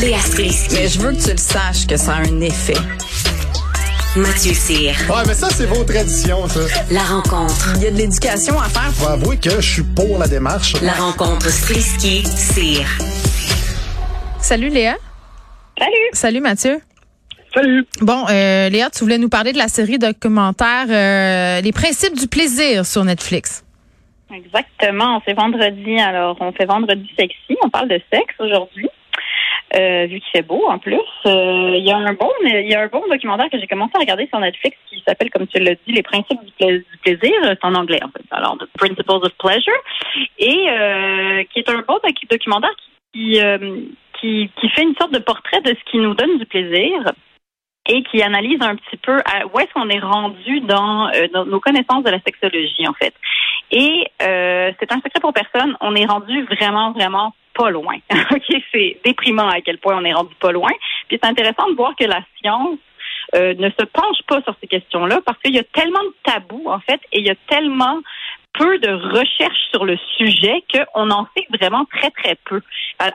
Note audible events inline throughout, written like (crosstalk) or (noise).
Léa Strisky. Mais je veux que tu le saches que ça a un effet. Mathieu Cyr. Ouais, mais ça, c'est vos traditions, ça. La rencontre. Il y a de l'éducation à faire. Faut avouer que je suis pour la démarche. La rencontre Strisky-Cyr. Salut Léa. Salut. Salut Mathieu. Salut. Bon, euh, Léa, tu voulais nous parler de la série documentaire euh, Les principes du plaisir sur Netflix. Exactement. C'est vendredi. Alors, on fait vendredi sexy. On parle de sexe aujourd'hui. Euh, vu qu'il fait beau en plus. Euh, Il y a un bon il y a un bon documentaire que j'ai commencé à regarder sur Netflix qui s'appelle, comme tu l'as dit, Les principes du, du plaisir. C'est en anglais, en fait. Alors, The Principles of Pleasure. Et euh, qui est un bon docu- documentaire qui, euh, qui, qui fait une sorte de portrait de ce qui nous donne du plaisir et qui analyse un petit peu à où est-ce qu'on est rendu dans, euh, nos connaissances de la sexologie, en fait. Et euh, c'est un secret pour personne. On est rendu vraiment, vraiment pas loin. (laughs) ok, c'est déprimant à quel point on est rendu pas loin. Puis c'est intéressant de voir que la science euh, ne se penche pas sur ces questions-là parce qu'il y a tellement de tabous en fait, et il y a tellement peu de recherches sur le sujet qu'on en sait vraiment très, très peu.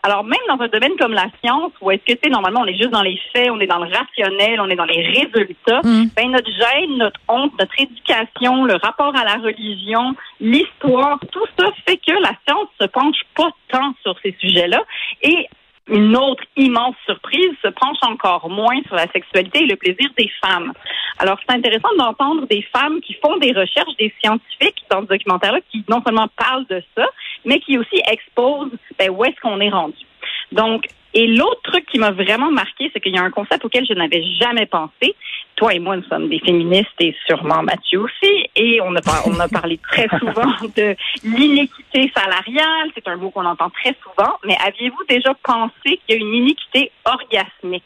Alors, même dans un domaine comme la science, où est-ce que, tu sais, normalement, on est juste dans les faits, on est dans le rationnel, on est dans les résultats, Mm. ben, notre gêne, notre honte, notre éducation, le rapport à la religion, l'histoire, tout ça fait que la science se penche pas tant sur ces sujets-là. Et une autre immense surprise se penche encore moins sur la sexualité et le plaisir des femmes. Alors, c'est intéressant d'entendre des femmes qui font des recherches, des scientifiques dans ce documentaire-là, qui non seulement parlent de ça, mais qui aussi exposent ben, où est-ce qu'on est rendu. Donc, et l'autre truc qui m'a vraiment marqué, c'est qu'il y a un concept auquel je n'avais jamais pensé. Toi et moi, nous sommes des féministes et sûrement Mathieu aussi. Et on a, par- on a parlé très (laughs) souvent de l'inéquité salariale. C'est un mot qu'on entend très souvent. Mais aviez-vous déjà pensé qu'il y a une iniquité orgasmique?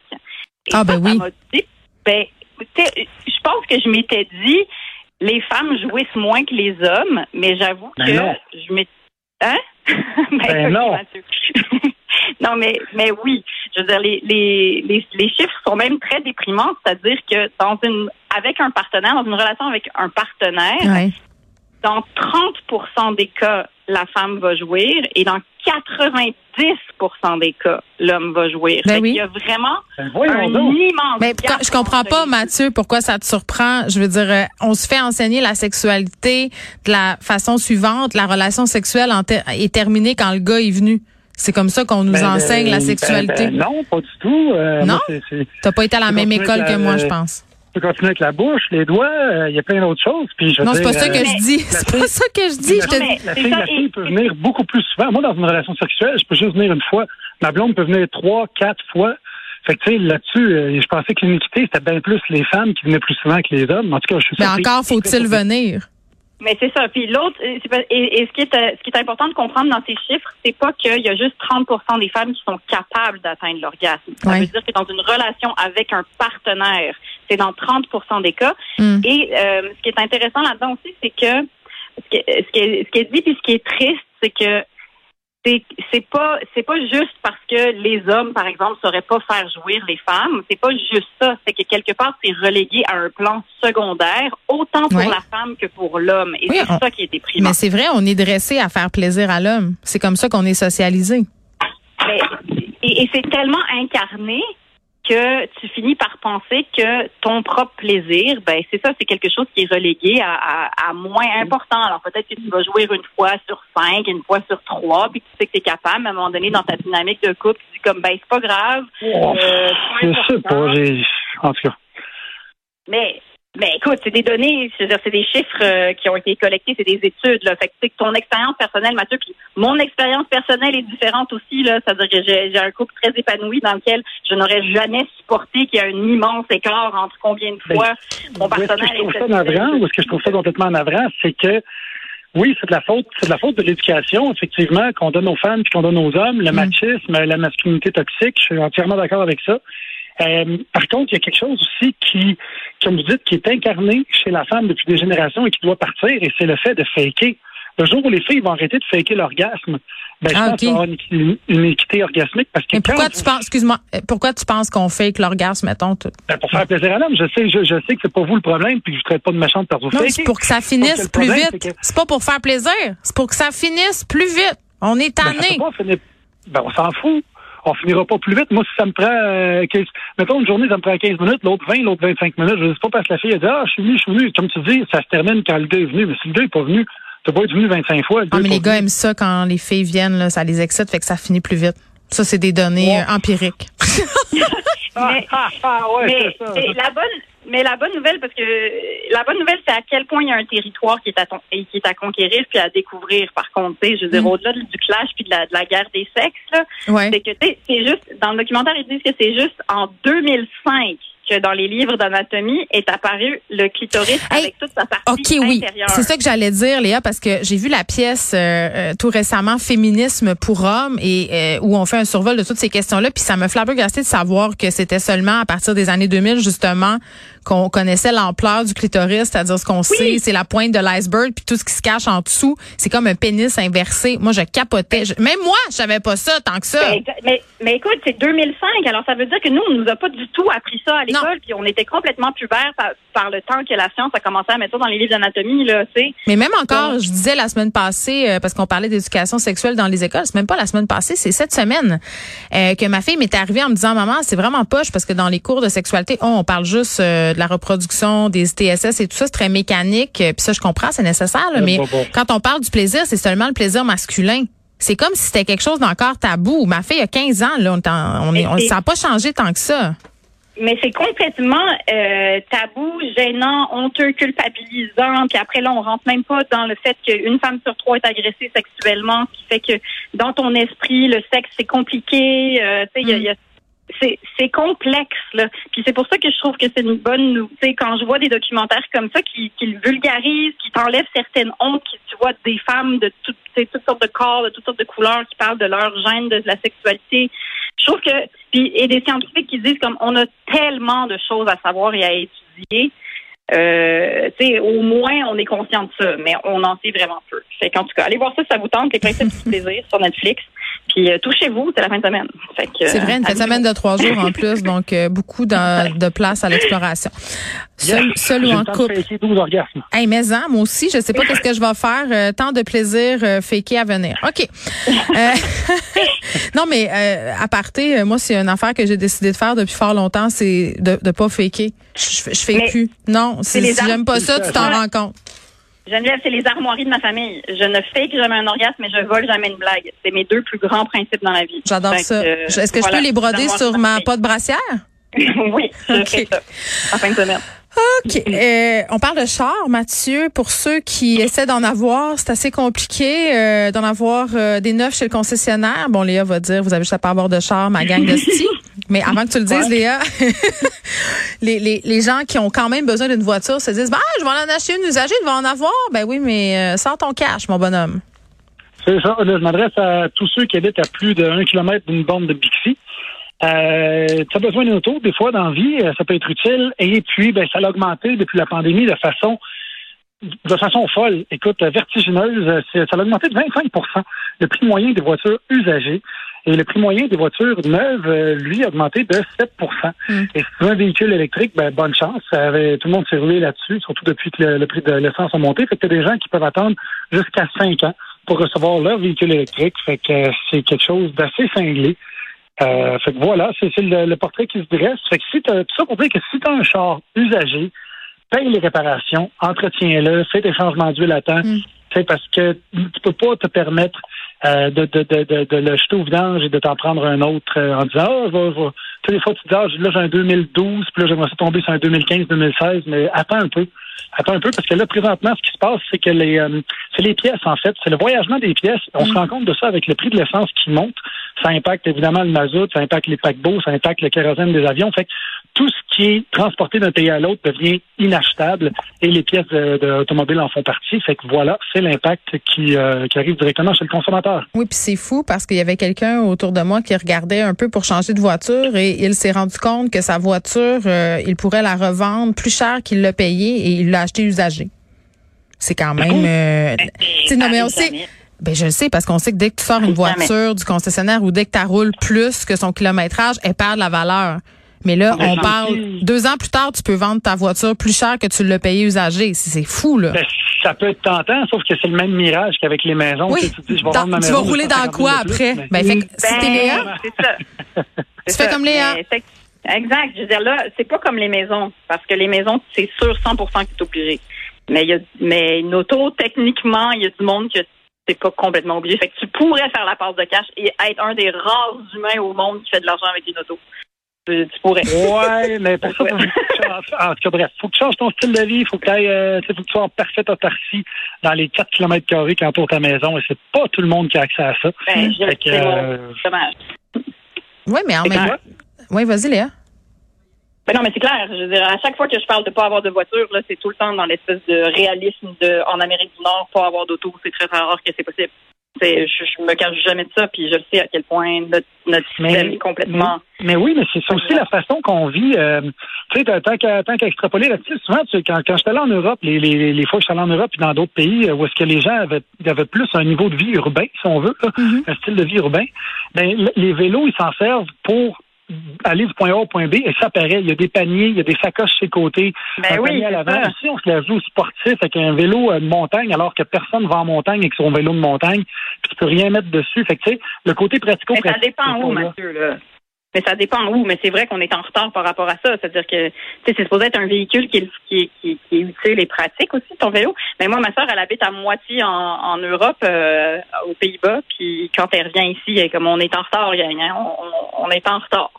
Et Ah, ben ça, oui. dit, ben, je pense que je m'étais dit, les femmes jouissent moins que les hommes, mais j'avoue Ben que non. je m'étais... Hein? (laughs) Ben ok, non. (laughs) Non, mais, mais oui. Je veux dire, les, les, les, les chiffres sont même très déprimants, c'est-à-dire que dans une, avec un partenaire, dans une relation avec un partenaire, Ouais. dans 30% des cas, la femme va jouir et dans 90% des cas, l'homme va jouir. Ben Fait oui. qu'il y a vraiment Ben un donc. immense Mais quand- je comprends pas, Mathieu, pourquoi ça te surprend? Je veux dire, euh, on se fait enseigner la sexualité de la façon suivante. La relation sexuelle en ter- est terminée quand le gars est venu. C'est comme ça qu'on nous Ben, enseigne la ben, sexualité. ben, non, pas du tout. Euh, Non? T'as pas été à la même école que la- moi, je le- pense. Tu peux continuer avec la bouche, les doigts, euh, il y a plein d'autres choses. Puis je Non, c'est pas dire, ça que euh, je dis. C'est pas ça que je dis. Je La fille, la fille peut venir beaucoup plus souvent. Moi, dans une relation sexuelle, je peux juste venir une fois. Ma blonde peut venir trois, quatre fois. Fait que, tu sais, là-dessus, euh, je pensais que l'iniquité, c'était bien plus les femmes qui venaient plus souvent que les hommes. En tout cas, je suis Mais encore faut-il venir. Mais c'est ça. Puis l'autre, euh, c'est pas- et, et ce qui est euh, ce qui est important de comprendre dans ces chiffres, c'est pas qu'il y a juste 30% des femmes qui sont capables d'atteindre l'orgasme. Ça veut dire que dans une relation avec un partenaire, c'est dans 30% des cas. Hmm. Et euh, ce qui est intéressant là-dedans aussi, c'est que ce qui, est, ce, qui est, ce qui est dit puis ce qui est triste, c'est que c'est c'est pas c'est pas juste parce que les hommes par exemple sauraient pas faire jouir les femmes c'est pas juste ça c'est que quelque part c'est relégué à un plan secondaire autant pour Ouais. la femme que pour l'homme et Oui, c'est on- ça qui est déprimant Mais c'est vrai, on est dressé à faire plaisir à l'homme. C'est comme ça qu'on est socialisé. Mais- et, et c'est tellement incarné que tu finis par penser que ton propre plaisir, ben c'est ça, c'est quelque chose qui est relégué à, à, à moins important. Alors peut-être que tu vas jouer une fois sur cinq, une fois sur trois, puis tu sais que tu es capable, mais à un moment donné, dans ta dynamique de couple, tu dis comme ben c'est pas grave. Oh, euh, je sais pas. j'ai- En tout cas. Mais mais écoute, c'est des données, je veux dire, c'est des chiffres euh, qui ont été collectés, c'est des études. Là. Fait que, ton expérience personnelle, Mathieu, puis mon expérience personnelle est différente aussi. Là. C'est-à-dire que j'ai, un couple très épanoui dans lequel je n'aurais jamais supporté qu'il y ait un immense écart entre combien de fois mon Ben, Où est-ce que partenaire je trouve ça navrant ou est-ce que je trouve ça complètement navrant, c'est que oui, c'est de la faute, c'est de la faute de l'éducation, effectivement, qu'on donne aux femmes puis qu'on donne aux hommes, le Mm. machisme, la masculinité toxique. Je suis entièrement d'accord avec ça. Euh, par contre, il y a quelque chose aussi qui, comme vous dites, qui est incarné chez la femme depuis des générations et qui doit partir, et c'est le fait de faker. Le jour où les filles vont arrêter de faker l'orgasme, ben, je Ah, pense avoir une, une équité orgasmique parce que Mais pourquoi tu penses, excuse-moi, euh, pourquoi tu penses qu'on fake l'orgasme, mettons? tout? ben, pour faire plaisir à l'homme, je sais, je, je sais que c'est pas vous le problème, puis que je ne traite pas de méchante par vous Non, c'est pour que ça que finisse plus vite. c'est que- C'est pas pour faire plaisir. C'est pour que ça finisse plus vite. On est Ben, tanné. ben, on s'en fout. On finira pas plus vite. Moi, si ça me prend, euh, 15 mettons une journée, ça me prend 15 minutes, l'autre 20, l'autre 25 minutes, je sais pas parce que la fille a dit, ah, je suis venu, je suis venu. Comme tu dis, ça se termine quand le gars est venu. Mais si le gars est pas venu, t'as pas être venu 25 fois. le Ah, mais les gars aiment ça quand les filles viennent, là, ça les excite, fait que ça finit plus vite. Ça, c'est des données Ouais. empiriques. (laughs) Mais- (laughs) ah, ah, ouais, mais, c'est ça. mais la bonne, mais la bonne nouvelle, parce que la bonne nouvelle, c'est à quel point il y a un territoire qui est à, ton- qui est à conquérir puis à découvrir. Par contre, tu sais, je veux dire, Mm. au-delà du clash puis de la, de la guerre des sexes, Ouais. c'est que tu sais, c'est juste dans le documentaire, ils disent que c'est juste en 2005 que dans les livres d'anatomie est apparu le clitoris Hey, avec toute sa partie OK, oui. intérieure. C'est ça que j'allais dire, Léa, parce que j'ai vu la pièce euh, euh, tout récemment, Féminisme pour hommes, et euh, où on fait un survol de toutes ces questions-là, puis ça me flabbergasté de savoir que c'était seulement à partir des années 2000, justement, qu'on connaissait l'ampleur du clitoris, c'est-à-dire ce qu'on sait, c'est la pointe de l'iceberg, puis tout ce qui se cache en dessous, c'est comme un pénis inversé. Moi, je capotais. Je- même moi, je savais pas ça tant que ça. Mais, mais écoute, c'est 2005, alors ça veut dire que nous, on nous a pas du tout appris ça à l'école, puis on était complètement pubères par, par le temps que la science a commencé à mettre ça dans les livres d'anatomie, là, tu sais. Mais même encore, je disais la semaine passée, euh, parce qu'on parlait d'éducation sexuelle dans les écoles, c'est même pas la semaine passée, c'est cette semaine euh, que ma fille m'est arrivée en me disant, maman, c'est vraiment poche parce que dans les cours de sexualité, oh, on parle juste euh, de la reproduction, des TSS et tout ça, c'est très mécanique. euh, Puis ça, je comprends, c'est nécessaire, là, mais bon, bon. quand on parle du plaisir, c'est seulement le plaisir masculin. C'est comme si c'était quelque chose d'encore tabou. Ma fille a 15 ans, là, on, est en- on est, on- ça n'a pas changé tant que ça. Mais c'est complètement euh, tabou, gênant, honteux, culpabilisant. Puis après, là, on rentre même pas dans le fait qu'une femme sur trois est agressée sexuellement, ce qui fait que dans ton esprit, le sexe, c'est compliqué. Euh, tu sais, il y a- y a- c'est c'est complexe là. Puis c'est pour ça que je trouve que c'est une bonne tu sais quand je vois des documentaires comme ça qui, qui le vulgarisent, qui t'enlèvent certaines hontes, qui tu vois des femmes de toutes toutes sortes de corps, de toutes sortes de couleurs qui parlent de leur gêne de la sexualité. Je trouve que puis et des scientifiques qui disent comme on a tellement de choses à savoir et à étudier. Euh, au moins on est conscient de ça, mais on en sait vraiment peu. Fait qu'en tout cas, allez voir ça, ça vous tente, les principes du plaisir sur Netflix. Puis euh, touchez-vous, c'est la fin de semaine. C'est vrai, une fin de semaine de trois jours en (laughs) plus, donc euh, beaucoup de, de place à l'exploration. Seul, Yes. seul ou en couple. faker 12 orgasmes. Hey, mais hein, moi aussi, je sais pas qu'est-ce que je vais faire. Euh, tant de plaisir euh, faké à venir. OK. Euh, (laughs) non, mais euh, à parté, euh, moi, c'est une affaire que j'ai décidé de faire depuis fort longtemps, c'est de de pas faker. Je, je fake Mais plus. Non, si, si j'aime pas ça, tu t'en rends compte. Geneviève, c'est les armoiries de ma famille. Je ne fake jamais un orgasme, mais je vole jamais une blague. C'est mes deux plus grands principes dans la vie. J'adore ça. euh, Est-ce que voilà, je peux les broder sur ma pas de brassière? (laughs) oui, je Ok. fais ça. En fin de semaine. OK. Euh, on parle de char, Mathieu. Pour ceux qui essaient d'en avoir, c'est assez compliqué euh, d'en avoir euh, des neufs chez le concessionnaire. Bon, Léa va dire, vous avez juste à pas avoir de char, ma gang de sti. (laughs) Mais avant que tu le dises, Léa, (laughs) les, les, les gens qui ont quand même besoin d'une voiture se disent, bah, je vais en acheter une usagée, je vais en avoir. Ben oui, mais euh, sors ton cash, mon bonhomme. C'est ça. Là, je m'adresse à tous ceux qui habitent à plus de 1 km d'une borne de Bixi. Euh, tu as besoin d'une auto, des fois, dans la vie, euh, ça peut être utile. Et puis, ben, ça a augmenté depuis la pandémie de façon de façon folle. Écoute, vertigineuse, euh, ça a augmenté de 25% le prix moyen des voitures usagées. Et le prix moyen des voitures neuves, euh, lui, a augmenté de 7 Mm. Et si tu veux un véhicule électrique, ben, bonne chance. Ça avait- tout le monde s'est roulé là-dessus, surtout depuis que le, le prix de l'essence a monté. Fait que t'as des gens qui peuvent attendre jusqu'à 5 ans pour recevoir leur véhicule électrique. Fait que euh, c'est quelque chose d'assez cinglé. Euh, fait que voilà, c'est c'est le, le portrait qui se dresse. Fait que si t'as, tout ça pour dire que si tu as un char usagé, paye les réparations, entretiens-le, fais des changements d'huile à temps. Mm. Tu parce que tu peux pas te permettre euh, de, de, de, de, de le jeter au vidange et de t'en prendre un autre euh, en disant Ah, vais- je vais- Tu sais, des fois, tu dis Ah, là, j'ai un 2012, puis là, j'aimerais ça tomber sur un 2015, 2016, mais attends un peu. Attends un peu, parce que là, présentement, ce qui se passe, c'est que les euh, c'est les pièces, en fait. C'est le voyagement des pièces. On se rend compte de ça avec le prix de l'essence qui monte. Ça impacte évidemment le mazout, ça impacte les paquebots, ça impacte le kérosène des avions. Fait que tout ce qui est transporté d'un pays à l'autre devient inachetable et les pièces de- de automobiles en font partie. Fait que voilà, c'est l'impact qui, euh, qui arrive directement chez le consommateur. Oui, puis c'est fou parce qu'il y avait quelqu'un autour de moi qui regardait un peu pour changer de voiture et il s'est rendu compte que sa voiture, euh, il pourrait la revendre plus cher qu'il l'a payée et il l'a acheté usagée. C'est quand même... euh, tu sais, non, mais on sait... Ben, je le sais parce qu'on sait que dès que tu sors une voiture du concessionnaire ou dès que tu roules plus que son kilométrage, elle perd de la valeur. Mais là, Ben, on parle deux ans plus tard, tu peux vendre ta voiture plus cher que tu l'as payée usagée. C'est c'est fou, là. Ben, ça peut être tentant, sauf que c'est le même mirage qu'avec les maisons. Oui. Tu, sais, tu te dis, je vais Dans- vendre ma tu maison, vas rouler dans 50 000 quoi de plus, après? mais- Ben, fait que si t'es Léa, Ben, c'est ça. Tu C'est fais ça. comme Léa? Que- exact. Je veux dire, là, c'est pas comme les maisons. Parce que les maisons, c'est sûr 100% que tu es obligé. Mais, il y a, mais une auto, techniquement, il y a du monde que c'est pas complètement obligé. Fait que tu pourrais faire la passe de cash et être un des rares humains au monde qui fait de l'argent avec une auto. Tu, tu pourrais. Ouais, mais pour ça, changes- (laughs) en tout cas, bref, faut que tu changes ton style de vie, faut que tu ailles, euh, tu sais, faut que tu sois en parfaite autarcie dans les 4 km carrés qui entourent ta maison, et c'est pas tout le monde qui a accès à ça. Ben, Fait que, euh, dommage. oui, mais en même quoi? Oui, vas-y, Léa. Ben non, mais c'est clair. Je veux dire, à chaque fois que je parle de pas avoir de voiture, là, c'est tout le temps dans l'espèce de réalisme de en Amérique du Nord, pas avoir d'auto, c'est très rare que c'est possible. Je, je me cache jamais de ça, puis je sais à quel point notre, notre Mais- système est complètement. Mais oui, mais c'est aussi la façon qu'on vit. euh, tu sais, tant qu'à tant qu'à extrapoler là-dessus, souvent, tu quand, quand j'étais allé en Europe, les, les, les fois que j'étais allé en Europe et dans d'autres pays euh, où est-ce que les gens avaient, avaient plus un niveau de vie urbain, si on veut, là, un style de vie urbain, ben, les vélos, ils s'en servent pour aller du point A au point B et ça paraît. Il y a des paniers, il y a des sacoches sur les côtés, Ben un oui, panier à l'avant. on se la joue sportif avec un vélo euh, de montagne alors que personne va en montagne avec son vélo de montagne. Puis tu peux rien mettre dessus. Fait que, tu sais, le côté pratico Mais ça dépend où, Mathieu, là. Mais ça dépend où, mais c'est vrai qu'on est en retard par rapport à ça. C'est-à-dire que tu sais, c'est supposé être un véhicule qui est, qui, est, qui, qui est utile et pratique aussi, ton vélo. Mais moi, ma soeur, elle habite à moitié en, en Europe, euh, aux Pays-Bas, puis quand elle revient ici, elle comme on est en retard, hein, on, on- est en retard.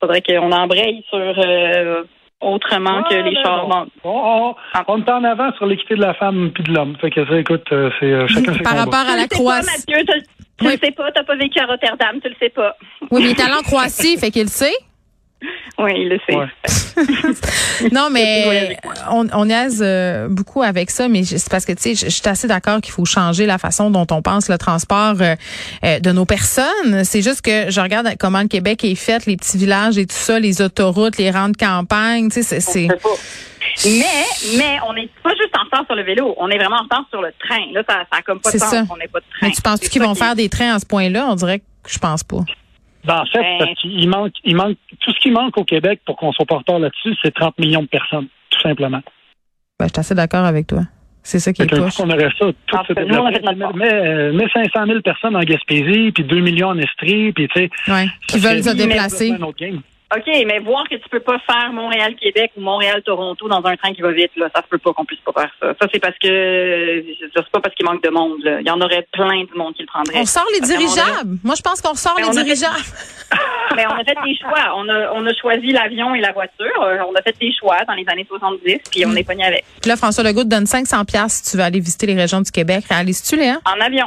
faudrait qu'on embraye sur euh, autrement que les chars. Bon. On, on, on est en avant sur l'équité de la femme puis de l'homme. Fait que ça, écoute, euh, c'est euh, chacun ses Par combats. rapport à la Croatie. Mathieu, tu, Oui. le sais pas, t'as pas vécu à Rotterdam, tu le sais pas. Oui, mais il est allé en Croatie, (laughs) fait qu'il le sait. Oui, il le sait. Ouais. (laughs) Non, mais on, on niaise euh, beaucoup avec ça, mais c'est parce que, tu sais, je je suis assez d'accord qu'il faut changer la façon dont on pense le transport euh, euh, de nos personnes. C'est juste que je regarde comment le Québec est fait, les petits villages et tout ça, les autoroutes, les rangs de campagne, tu sais, c'est- On. Mais, mais on n'est pas juste en retard sur le vélo, on est vraiment en retard sur le train. Là, ça, ça a comme pas de sens ça. qu'on n'ait pas de train. Mais tu penses qu'ils vont qui- faire des trains à ce point-là? On dirait que je pense pas. Ben, en fait, Ben- parce qu'il manque, il manque, tout ce qui manque au Québec pour qu'on soit pas en retard là-dessus, c'est 30 millions de personnes, tout simplement. Ben, je suis assez d'accord avec toi. C'est ça qui est poche. qu'on aurait ça, tout nous, on. Mais, euh, mais 500 000 personnes en Gaspésie, puis 2 millions en Estrie, puis tu sais. Ouais. Qui veulent se déplacer. OK, mais voir que tu peux pas faire Montréal-Québec ou Montréal-Toronto dans un train qui va vite, là, ça se peut pas qu'on puisse pas faire ça. Ça, c'est parce que c'est pas parce qu'il manque de monde. Là. Il y en aurait plein de monde qui le prendrait. On sort les dirigeables. Moi, je pense qu'on sort Mais les fait- dirigeables. (laughs) Mais on a fait des choix. On a, on a choisi l'avion et la voiture. On a fait des choix dans les années 70, puis Mm. on est pogné avec. Puis là, François Legault te donne 500 pièces si tu veux aller visiter les régions du Québec. Réalises-tu, Léa? En avion.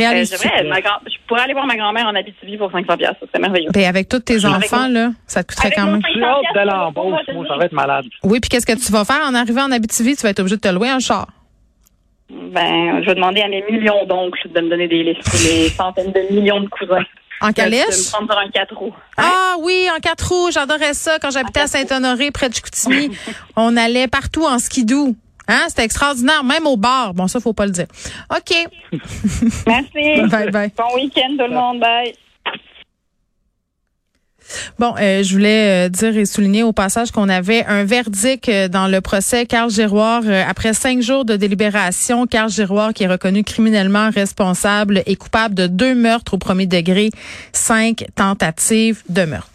Euh, ma grand- je pourrais aller voir ma grand-mère en Abitibi pour 500 pièces. Serait merveilleux. Ben, avec tous tes Avec enfants, mon- là, ça te coûterait Avec quand même. en Pour moi, ça va être malade. Oui, puis qu'est-ce que tu vas faire en arrivant en Abitibi? Tu vas être obligé de te louer un char. Ben, je vais demander à mes millions d'oncles de me donner des listes. Les (laughs) centaines de millions de cousins. En De me calèche? prendre sur un 4 roues. Ah oui, en quatre roues, j'adorais ça quand j'habitais à Saint-Honoré, près de Chicoutimi. (laughs) On allait partout en skidoo. Hein, c'était extraordinaire, même au bar. Bon, ça, faut pas le dire. OK. (laughs) Merci. Bye, bye. Bon week-end, tout le monde. Bye. Bon, euh, je voulais euh, dire et souligner au passage qu'on avait un verdict euh, dans le procès Carl Giroir. Après cinq jours de délibération, Carl Giroir, qui est reconnu criminellement responsable, est coupable de deux meurtres au premier degré, cinq tentatives de meurtre.